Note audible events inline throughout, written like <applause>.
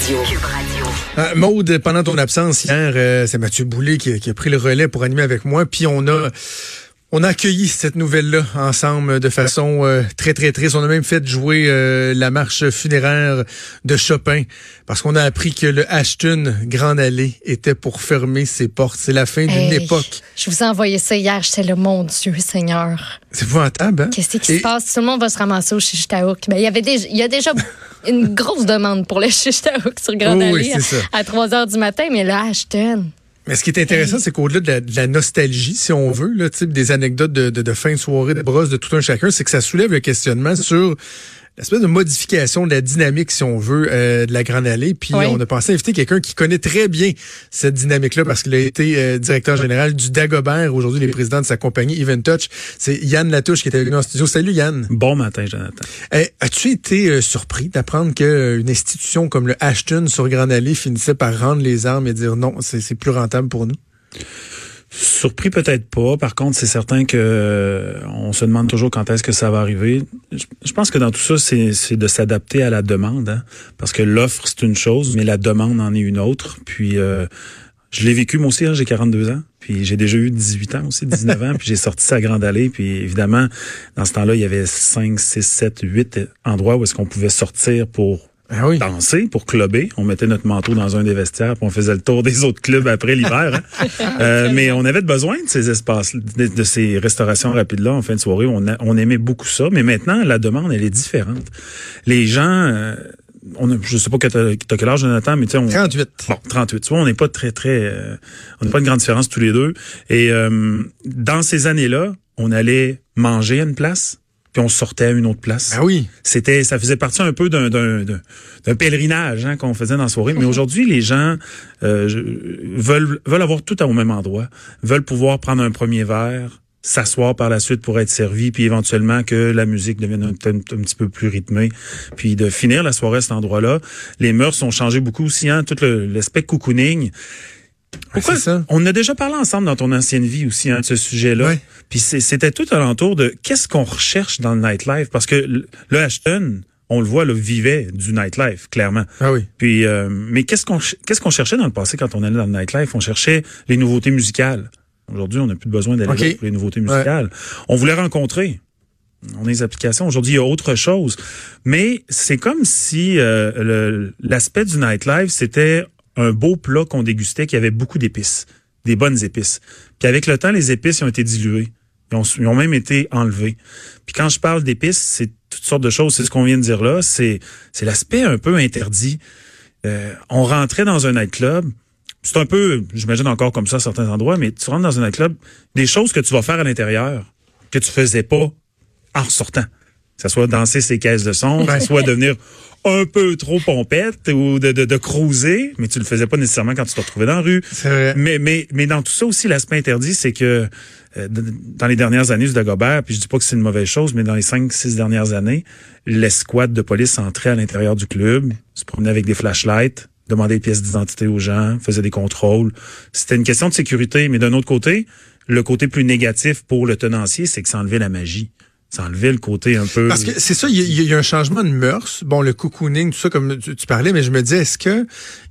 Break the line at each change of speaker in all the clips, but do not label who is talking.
Radio.
Euh, Maude, pendant ton absence hier, euh, c'est Mathieu Boulay qui, qui a pris le relais pour animer avec moi. Puis on a on a accueilli cette nouvelle-là ensemble de façon euh, très, très triste. On a même fait jouer euh, la marche funéraire de Chopin parce qu'on a appris que le Ashton Grand Allée était pour fermer ses portes. C'est la fin d'une
Hey,
époque.
Je vous ai envoyé ça hier. J'étais là, mon Dieu, Seigneur.
C'est épouvantable, hein?
Qu'est-ce qui
Et-
se passe? Tout le monde va se ramasser au Chichtaouk. Ben, il y avait déjà, il y a déjà <laughs> une grosse demande pour le Chichtaouk sur Grande
Oui, oui,
Allée à 3 heures du matin, mais là, Ashton.
Mais ce qui est intéressant, c'est qu'au-delà de la, de la nostalgie, si on veut, là, type des anecdotes de, de, de fin de soirée, de brosse de tout un chacun, c'est que ça soulève le questionnement sur l'espèce de modification de la dynamique, si on veut, euh, de la Grande Allée. Puis
Oui.
on a pensé inviter quelqu'un qui connaît très bien cette dynamique-là parce qu'il a été euh, directeur général du Dagobert. Aujourd'hui, les présidents de sa compagnie Even Touch. C'est Yann Latouche qui est avec nous en studio. Salut Yann.
Bon matin, Jonathan.
Eh, As-tu été euh, surpris d'apprendre qu'une institution comme le Ashton sur Grande Allée finissait par rendre les armes et dire non, c'est c'est plus rentable pour nous?
Surpris peut-être pas. Par contre, c'est certain que euh, on se demande toujours quand est-ce que ça va arriver. Je, pense que dans tout ça, c'est de s'adapter à la demande, hein. parce que l'offre c'est une chose, mais la demande en est une autre. Puis euh, je l'ai vécu moi aussi. hein, j'ai 42 ans. Puis j'ai déjà eu 18 ans aussi, 19 ans. Puis j'ai sorti sa grande allée. Puis évidemment, dans ce temps-là, il y avait 5, 6, 7, 8 endroits où est-ce qu'on pouvait sortir pour
Ah oui.
danser pour clubber. On mettait notre manteau dans un des vestiaires, puis on faisait le tour des autres clubs après l'hiver. hein. <laughs> Euh, mais on avait besoin de ces espaces, de, de ces restaurations rapides-là en fin de soirée. On, a- on aimait beaucoup ça. Mais maintenant, la demande, elle est différente. Les gens, euh, on a, je sais pas que t'as t'as quel âge, Jonathan, mais tu sais, on,
38.
Bon, 38. Tu vois, on n'est pas très, très... euh, on n'a pas une grande différence tous les deux. Et euh, dans ces années-là, on allait manger à une place, puis on sortait à une autre place.
Ah oui.
c'était ça faisait partie un peu d'un d'un d'un- d'un pèlerinage hein, qu'on faisait dans la soirée. Mais aujourd'hui les gens euh, veulent veulent avoir tout au même endroit. Veulent pouvoir prendre un premier verre s'asseoir par la suite pour être servi puis éventuellement que la musique devienne un, un- un petit peu plus rythmée. Puis de finir la soirée à cet endroit-là. Les mœurs ont changé beaucoup aussi hein tout le- l'aspect cocooning pourquoi
ça.
on a déjà parlé ensemble dans ton ancienne vie aussi hein, de ce sujet-là.
Ouais.
Puis c'était tout alentour de qu'est-ce qu'on recherche dans le nightlife? Parce que le Ashton, on le voit, le vivait du nightlife clairement.
Ah oui.
Puis euh, mais qu'est-ce qu'on qu'est-ce qu'on cherchait dans le passé quand on allait dans le nightlife? On cherchait les nouveautés musicales. Aujourd'hui, on n'a plus besoin d'aller pour les nouveautés musicales. On voulait rencontrer. On a des applications. Aujourd'hui, il y a autre chose. Mais c'est comme si euh, l'aspect du nightlife, c'était un beau plat qu'on dégustait qui avait beaucoup d'épices, des bonnes épices. Puis avec le temps, les épices ont été diluées. Ils ont, même été enlevés. Puis quand je parle d'épices, c'est toutes sortes de choses. C'est ce qu'on vient de dire là. C'est c'est l'aspect un peu interdit. Euh, on rentrait dans un nightclub. C'est un peu, j'imagine encore comme ça à certains endroits, mais tu rentres dans un nightclub, des choses que tu vas faire à l'intérieur que tu faisais pas en sortant. Ce soit danser ses caisses de son, soit devenir un peu trop pompette ou de, de, de cruiser, mais tu le faisais pas nécessairement quand tu te retrouvais dans la rue.
Vrai.
Mais, mais, mais dans tout ça aussi, l'aspect interdit, c'est que euh, dans les dernières années du Dagobert, puis je dis pas que c'est une mauvaise chose, mais dans les cinq, six dernières années, l'escouade de police entrait à l'intérieur du club, se promenait avec des flashlights, demandait des pièces d'identité aux gens, faisait des contrôles. C'était une question de sécurité, mais d'un autre côté, le côté plus négatif pour le tenancier, c'est que ça enlevait la magie. Ça enlevait le côté un peu...
Parce que c'est ça, il y, y a un changement de mœurs. Bon, le cocooning, tout ça, comme tu, tu parlais, mais je me dis, est-ce que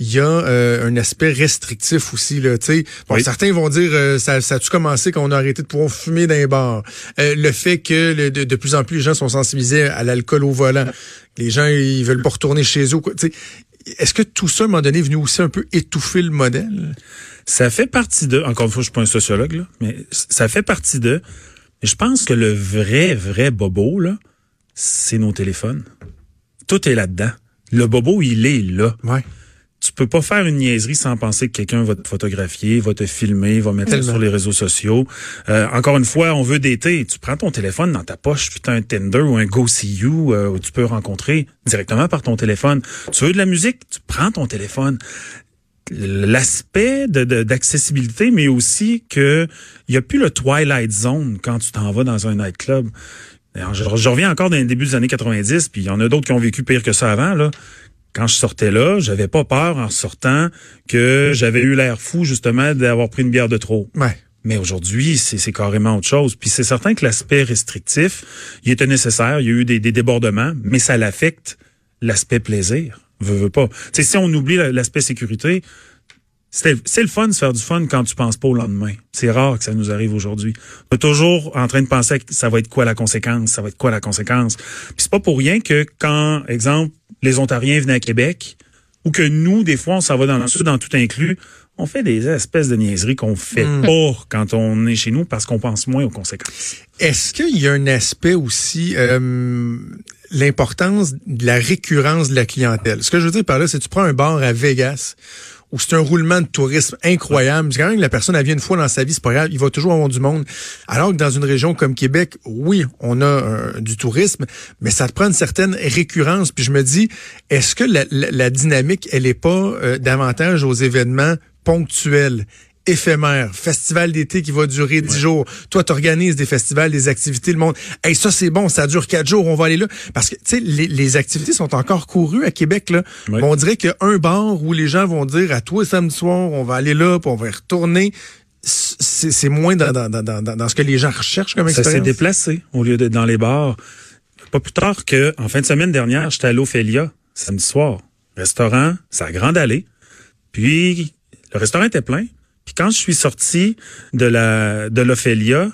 il y a euh, un aspect restrictif aussi là Tu sais, bon,
Oui.
certains vont dire, euh, ça, ça a-tu commencé quand on a arrêté de pouvoir fumer dans les bars Euh, Le fait que le- de, de plus en plus les gens sont sensibilisés à l'alcool au volant, les gens ils veulent pas retourner chez eux. Tu sais, Est-ce que tout ça, à un moment donné, est venu aussi un peu étouffer le modèle?
Ça fait partie de, encore une fois, je suis pas un sociologue, là, mais ça fait partie de, mais je pense que le vrai, vrai bobo, là, c'est nos téléphones. Tout est là-dedans. Le bobo, il est là.
Ouais.
Tu peux pas faire une niaiserie sans penser que quelqu'un va te photographier, va te filmer, va mettre ça sur les réseaux sociaux. Euh, encore une fois, on veut dater. Tu prends ton téléphone dans ta poche, puis t'as un Tinder ou un Go See You euh, où tu peux rencontrer directement par ton téléphone. Tu veux de la musique, tu prends ton téléphone l'aspect de- de- d'accessibilité, mais aussi que il y a plus le twilight zone quand tu t'en vas dans un nightclub. Alors, je, je reviens encore dans le début des années 90, puis il y en a d'autres qui ont vécu pire que ça avant. Là. Quand je sortais là, j'avais pas peur en sortant que j'avais eu l'air fou justement d'avoir pris une bière de trop.
Ouais.
Mais aujourd'hui, c'est c'est carrément autre chose. Puis c'est certain que l'aspect restrictif, il était nécessaire. Il y a eu des, des débordements, mais ça l'affecte l'aspect plaisir. Veux, veux pas. sais, si on oublie l'aspect sécurité, c'est le fun de faire du fun quand tu penses pas au lendemain. C'est rare que ça nous arrive aujourd'hui. On est toujours en train de penser que ça va être quoi la conséquence, ça va être quoi la conséquence. Puis c'est pas pour rien que quand, exemple, les Ontariens venaient à Québec, ou que nous, des fois, on s'en va dans le sud, dans tout inclus, on fait des espèces de niaiseries qu'on fait hmm. pas quand on est chez nous parce qu'on pense moins aux conséquences.
Est-ce qu'il y a un aspect aussi, euh, l'importance de la récurrence de la clientèle? Ce que je veux dire par là, c'est que tu prends un bar à Vegas où c'est un roulement de tourisme incroyable. C'est quand même la personne elle vient une fois dans sa vie, c'est pas grave, il va toujours avoir du monde. Alors que dans une région comme Québec, oui, on a euh, du tourisme, mais ça te prend une certaine récurrence. Puis je me dis, est-ce que la, dynamique, elle est pas euh, davantage aux événements ponctuels? Éphémère, festival d'été qui va durer dix jours. Toi, tu organises des festivals, des activités, le monde. Hey, ça c'est bon, ça dure quatre jours, on va aller là. Parce que tu sais, les, les, activités sont encore courues à Québec là. on dirait qu'un bar où les gens vont dire à toi samedi soir, on va aller là, puis on va y retourner. C'est moins dans, dans, dans, dans, ce que les gens recherchent comme expérience.
Ça s'est déplacé au lieu d'être dans les bars. Pas plus tard que en fin de semaine dernière, j'étais à l'Ophélia samedi soir. Restaurant, ça grande allée. Puis le restaurant était plein. Puis quand je suis sorti de la de l'Ophélia,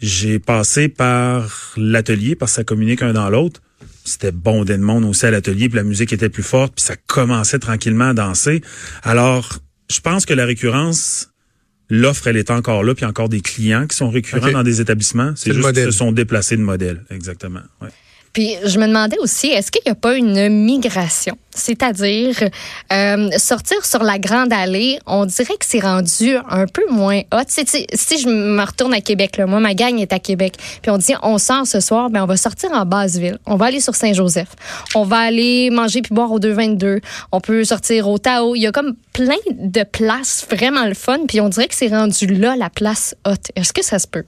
j'ai passé par l'atelier parce que ça communique un dans l'autre. C'était bondé de monde aussi à l'atelier, puis la musique était plus forte, puis ça commençait tranquillement à danser. Alors, je pense que la récurrence, l'offre, elle est encore là, puis encore des clients qui sont récurrents dans des établissements. C'est juste qu'ils se sont déplacés de modèle, exactement. Ouais.
Puis je me demandais aussi, est-ce qu'il n'y a pas une migration? C'est-à-dire, euh, sortir sur la Grande Allée, on dirait que c'est rendu un peu moins hot. Si, si je me retourne à Québec, là, moi, ma gang est à Québec, puis on dit, on sort ce soir, ben on va sortir en Basse-Ville. On va aller sur Saint-Joseph. On va aller manger puis boire au 222. On peut sortir au Tao. Il y a comme plein de places vraiment le fun, puis on dirait que c'est rendu là, la place hot. Est-ce que ça se peut?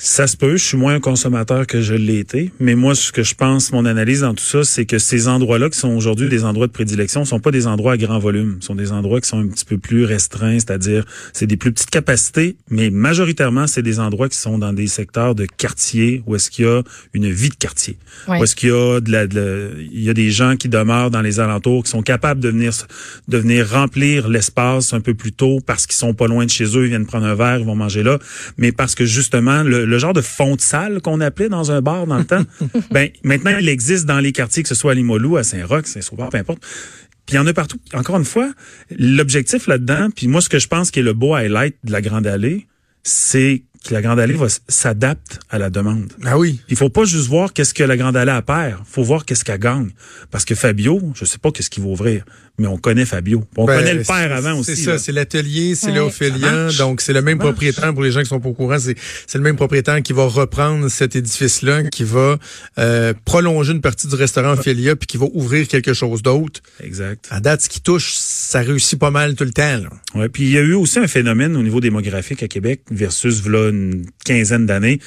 Ça se peut, je suis moins un consommateur que je l'ai été, mais moi, ce que je pense, mon analyse dans tout ça, c'est que ces endroits-là, qui sont aujourd'hui des endroits de prédilection, sont pas des endroits à grand volume, sont des endroits qui sont un petit peu plus restreints, c'est-à-dire c'est des plus petites capacités, mais majoritairement, c'est des endroits qui sont dans des secteurs de quartier où est-ce qu'il y a une vie de quartier, où est-ce qu'il y a de la, il y a des gens qui demeurent dans les alentours, qui sont capables de venir, de venir remplir l'espace un peu plus tôt parce qu'ils sont pas loin de chez eux, ils viennent prendre un verre, ils vont manger là, mais parce que justement le le genre de fond de salle qu'on appelait dans un bar dans le temps, <laughs> ben maintenant il existe dans les quartiers, que ce soit à Limoilou, à Saint-Roch, Saint-Sauveur, peu importe. Puis il y en a partout. Encore une fois, l'objectif là-dedans, puis moi ce que je pense qui est le beau highlight de la Grande Allée, c'est que la Grande Allée s'adapte à la demande.
Ah oui.
Il faut pas juste voir qu'est-ce que la Grande Allée a perd, faut voir qu'est-ce qu'elle gagne. Parce que Fabio, je sais pas qu'est-ce qu'il va ouvrir, mais on connaît Fabio. On ben, connaît le père avant aussi.
C'est ça, c'est l'atelier, c'est ouais, donc c'est le même propriétaire pour les gens qui sont pas au courant, c'est le même propriétaire qui va reprendre cet édifice-là, qui va euh, prolonger une partie du restaurant Ophélia, puis qui va ouvrir quelque chose d'autre.
Exact.
À date, ce qui touche, ça réussit pas mal tout le temps. Là.
Ouais, puis il y a eu aussi un phénomène au niveau démographique à Québec versus voilà une quinzaine d'années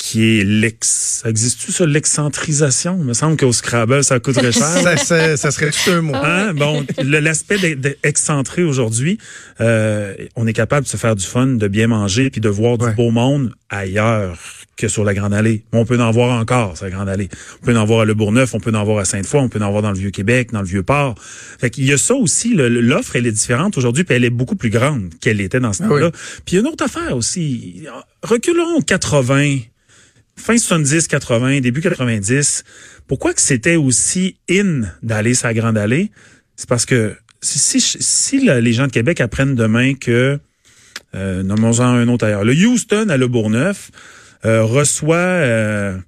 qui est l'ex. Existe-tu ça, l'excentrisation? Il me semble qu'au Scrabble, ça coûterait <laughs> cher.
ça, ça, serait tout un mot.
Hein? Bon, l'aspect d'excentré aujourd'hui, euh, on est capable de se faire du fun, de bien manger, puis de voir du beau monde ailleurs que sur la Grande Allée. On peut en voir encore, sur la Grande Allée. On peut en voir à Le Bourgneuf, on peut en voir à Sainte-Foy, on peut en voir dans le Vieux-Québec, dans le Vieux-Port. Fait qu'il y a ça aussi, l'offre, elle est différente aujourd'hui, puis elle est beaucoup plus grande qu'elle était dans ce temps-là. Puis il y a une autre affaire aussi. Reculons 80, fin 70, 80, début 90, pourquoi que c'était aussi in d'aller sa grande allée? C'est parce que si, si, les gens de Québec apprennent demain que, euh, nommons-en un autre ailleurs, le Houston à Le Bourgneuf euh, reçoit euh,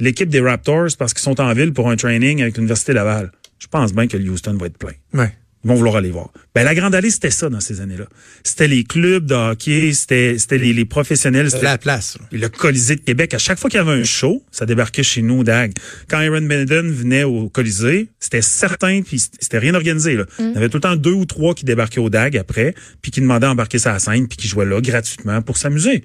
l'équipe des Raptors parce qu'ils sont en ville pour un training avec l'Université Laval. Je pense bien que le Houston va être plein.
Ouais.
Ils vont vouloir aller voir. Ben, la Grande Allée, c'était ça dans ces années-là. C'était les clubs de hockey, c'était, c'était les, les professionnels. C'était
la place.
Le Colisée de Québec. À chaque fois qu'il y avait un show, ça débarquait chez nous, Dag. Quand Iron Maiden venait au Colisée, c'était certain, puis c'était rien organisé. Là. Mm. Il y avait tout le temps deux ou trois qui débarquaient au DAG après, puis qui demandaient à embarquer sa scène, puis qui jouaient là gratuitement pour s'amuser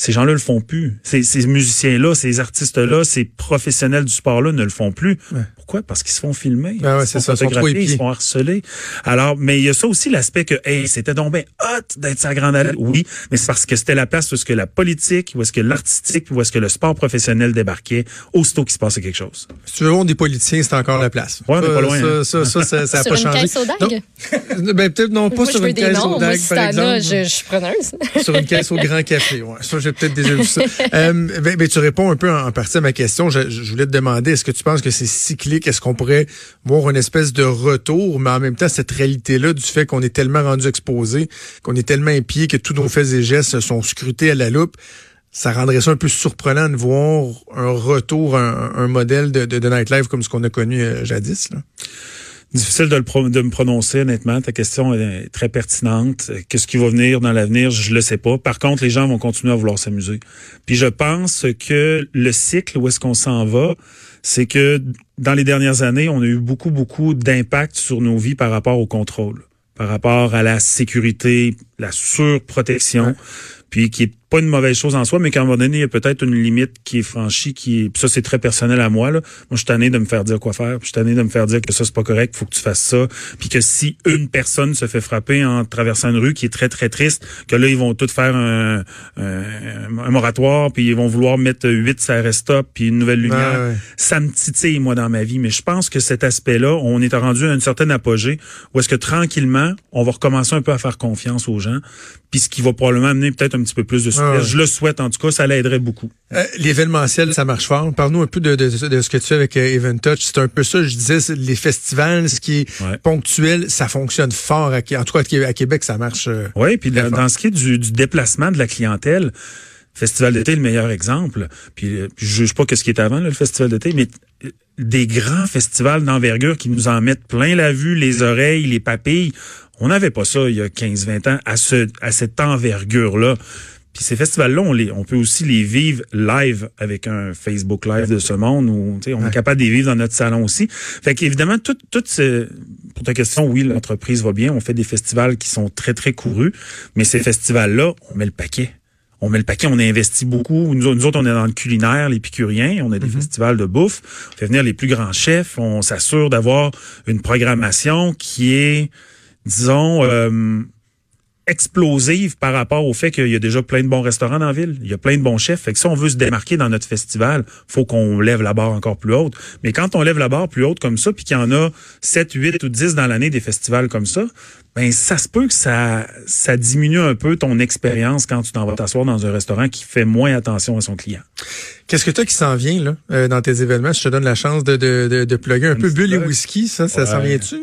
Ces gens-là le font plus. Ces, ces musiciens-là, ces artistes-là, ces professionnels du sport-là ne le font plus. Pourquoi? Parce qu'ils se font filmer.
Ben ouais,
ils se font
c'est ça, ils
photographier, se font harceler. Alors, mais il y a ça aussi l'aspect que, hey, c'était donc ben hot d'être sa grande allée. Oui, mais c'est parce que c'était la place où est-ce que la politique, où est-ce que l'artistique, où est-ce que le sport professionnel débarquait, aussitôt qu'il se passait quelque chose.
Si tu veux voir des politiciens, c'est encore la place.
Ouais, on pas loin,
Ça,
hein.
ça, ça, ça, ça a
Sur
pas
une
changé.
caisse au dague?
Non. <laughs> Ben, peut-être non, pas
Moi,
sur
je veux
une
des
caisse
noms.
au
si
par
t'en as,
exemple.
je, je suis preneuse.
sur une caisse au grand café. Ouais, ça, j'ai peut-être déjà vu ça. <laughs> Euh, ben, ben, tu réponds un peu en, en partie à ma question. Je, je voulais te demander, est-ce que tu penses que c'est cyclique? Est-ce qu'on pourrait voir une espèce de retour, mais en même temps, cette réalité-là du fait qu'on est tellement rendu exposé, qu'on est tellement épié que tous nos faits et gestes sont scrutés à la loupe, ça rendrait ça un peu surprenant de voir un retour, un, un modèle de, de, de nightlife comme ce qu'on a connu euh, jadis. Là.
Difficile de, le pro- de me prononcer, honnêtement. Ta question est très pertinente. Qu'est-ce qui va venir dans l'avenir? Je le sais pas. Par contre, les gens vont continuer à vouloir s'amuser. Puis je pense que le cycle, où est-ce qu'on s'en va, c'est que dans les dernières années, on a eu beaucoup, beaucoup d'impact sur nos vies par rapport au contrôle, par rapport à la sécurité, la surprotection,
Ouais.
puis qui est pas une mauvaise chose en soi, mais qu'à un moment donné, il y a peut-être une limite qui est franchie, qui est, ça c'est très personnel à moi. Là. Moi, je suis tanné de me faire dire quoi faire, je suis tanné de me faire dire que ça c'est pas correct, faut que tu fasses ça, puis que si une personne se fait frapper en traversant une rue qui est très très triste, que là ils vont tous faire un, un, un moratoire, puis ils vont vouloir mettre 8 ça reste stop, puis une nouvelle lumière.
Ouais.
Ça me titille moi dans ma vie, mais je pense que cet aspect-là, on est rendu à une certaine apogée où est-ce que tranquillement, on va recommencer un peu à faire confiance aux gens, puis ce qui va probablement amener peut-être un petit peu plus de.
Ah.
Je le souhaite en tout cas, ça l'aiderait beaucoup.
Euh, L'événementiel, ça marche fort. Parle-nous un peu de, de, de ce que tu fais avec euh, Event Touch. C'est un peu ça, je disais, les festivals, ce qui est
Ouais.
ponctuel, ça fonctionne fort. À, en tout cas, à Qué- à Québec, ça marche. euh,
Oui, puis dans, ce qui est du, du déplacement de la clientèle, Festival d'été est le meilleur exemple. Puis, euh, je juge pas que ce qui était avant là, le festival d'été, mais des grands festivals d'envergure qui nous en mettent plein la vue, les oreilles, les papilles. On n'avait pas ça il y a 15-20 ans à ce à cette envergure-là. Puis ces festivals-là, on, les, on peut aussi les vivre live avec un Facebook Live de ce monde où on
Ouais.
est capable de les vivre dans notre salon aussi. Fait qu'évidemment, tout, tout ce, pour ta question, oui, l'entreprise va bien. On fait des festivals qui sont très, très courus. Mais ces festivals-là, on met le paquet. On met le paquet, on investit beaucoup. Nous, nous autres, on est dans le culinaire, l'épicurien. On a des festivals de bouffe. On fait venir les plus grands chefs. On s'assure d'avoir une programmation qui est, disons, euh, explosive par rapport au fait qu'il y a déjà plein de bons restaurants dans la ville. Il y a plein de bons chefs. Fait que si on veut se démarquer dans notre festival, faut qu'on lève la barre encore plus haute. Mais quand on lève la barre plus haute comme ça, puis qu'il y en a 7, 8 ou 10 dans l'année des festivals comme ça, ben ça se peut que ça, ça diminue un peu ton expérience quand tu t'en vas t'asseoir dans un restaurant qui fait moins attention à son client.
Qu'est-ce que tu as qui s'en vient là, euh, dans tes événements? Je te donne la chance de, de, de, de plugger un
Un
peu bulle et whisky. Ça, ça s'en
Ouais.
vient-tu?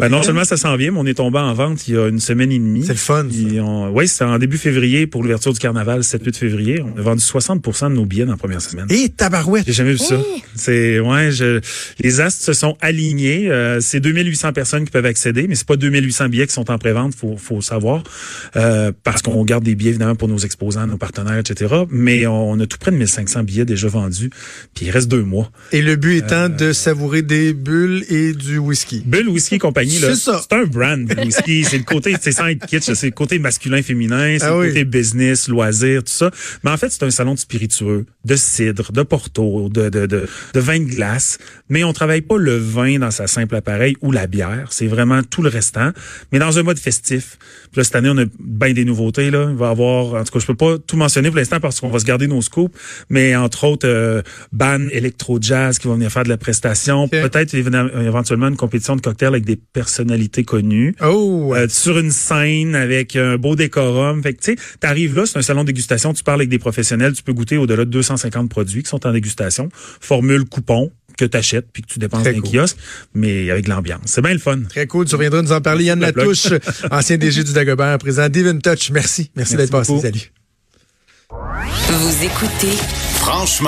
Ben non seulement ça s'en vient, mais on est tombé en vente il y a une semaine et demie.
C'est le fun.
on- Oui, c'est en début février pour l'ouverture du carnaval, 7-8 février. On a vendu 60% de nos billets dans la première semaine.
Et tabarouette!
J'ai jamais vu ça. C'est ouais, je, les astres se sont alignés. Euh, c'est 2800 personnes qui peuvent accéder, mais c'est pas 2800 billets qui sont en prévente, faut faut savoir, euh, parce qu'on garde des billets évidemment pour nos exposants, nos partenaires, etc. Mais on a tout près de 1500 billets déjà vendus, puis il reste deux mois.
Et le but étant
Euh,
de savourer des bulles et du whisky.
Bull Whisky et compagnie,
C'est ça.
c'est un brand Whisky. c'est le côté, c'est sans être kitsch, c'est le côté masculin, féminin, c'est
Ah
le
oui.
côté business, loisir, tout ça. Mais en fait, c'est un salon de spiritueux, de cidre, de porto, de, de, de, de vin de glace. Mais on travaille pas le vin dans sa simple appareil ou la bière. C'est vraiment tout le restant. Mais dans un mode festif. Puis là, cette année, on a bien des nouveautés, là. Il va y avoir, en tout cas, je peux pas tout mentionner pour l'instant parce qu'on va se garder nos scoops. Mais entre autres, euh, band électro-jazz qui vont venir faire de la prestation. Peut-être éventuellement une compétition de cocktails avec des personnalités connues.
Oh!
Euh, sur une scène avec un beau décorum. Fait que, tu sais, t'arrives là, c'est un salon de dégustation, tu parles avec des professionnels, tu peux goûter au-delà de 250 produits qui sont en dégustation. Formule coupon que tu achètes puis que tu dépenses
Très
dans un
cool.
kiosque, mais avec de l'ambiance. C'est bien le fun.
Très cool. Tu reviendras nous en parler. Yann. Latouche, <laughs> ancien DG du Dagobert, président d'Event Touch. Merci. Merci,
Merci
d'être passé. Salut.
Vous écoutez
Franchement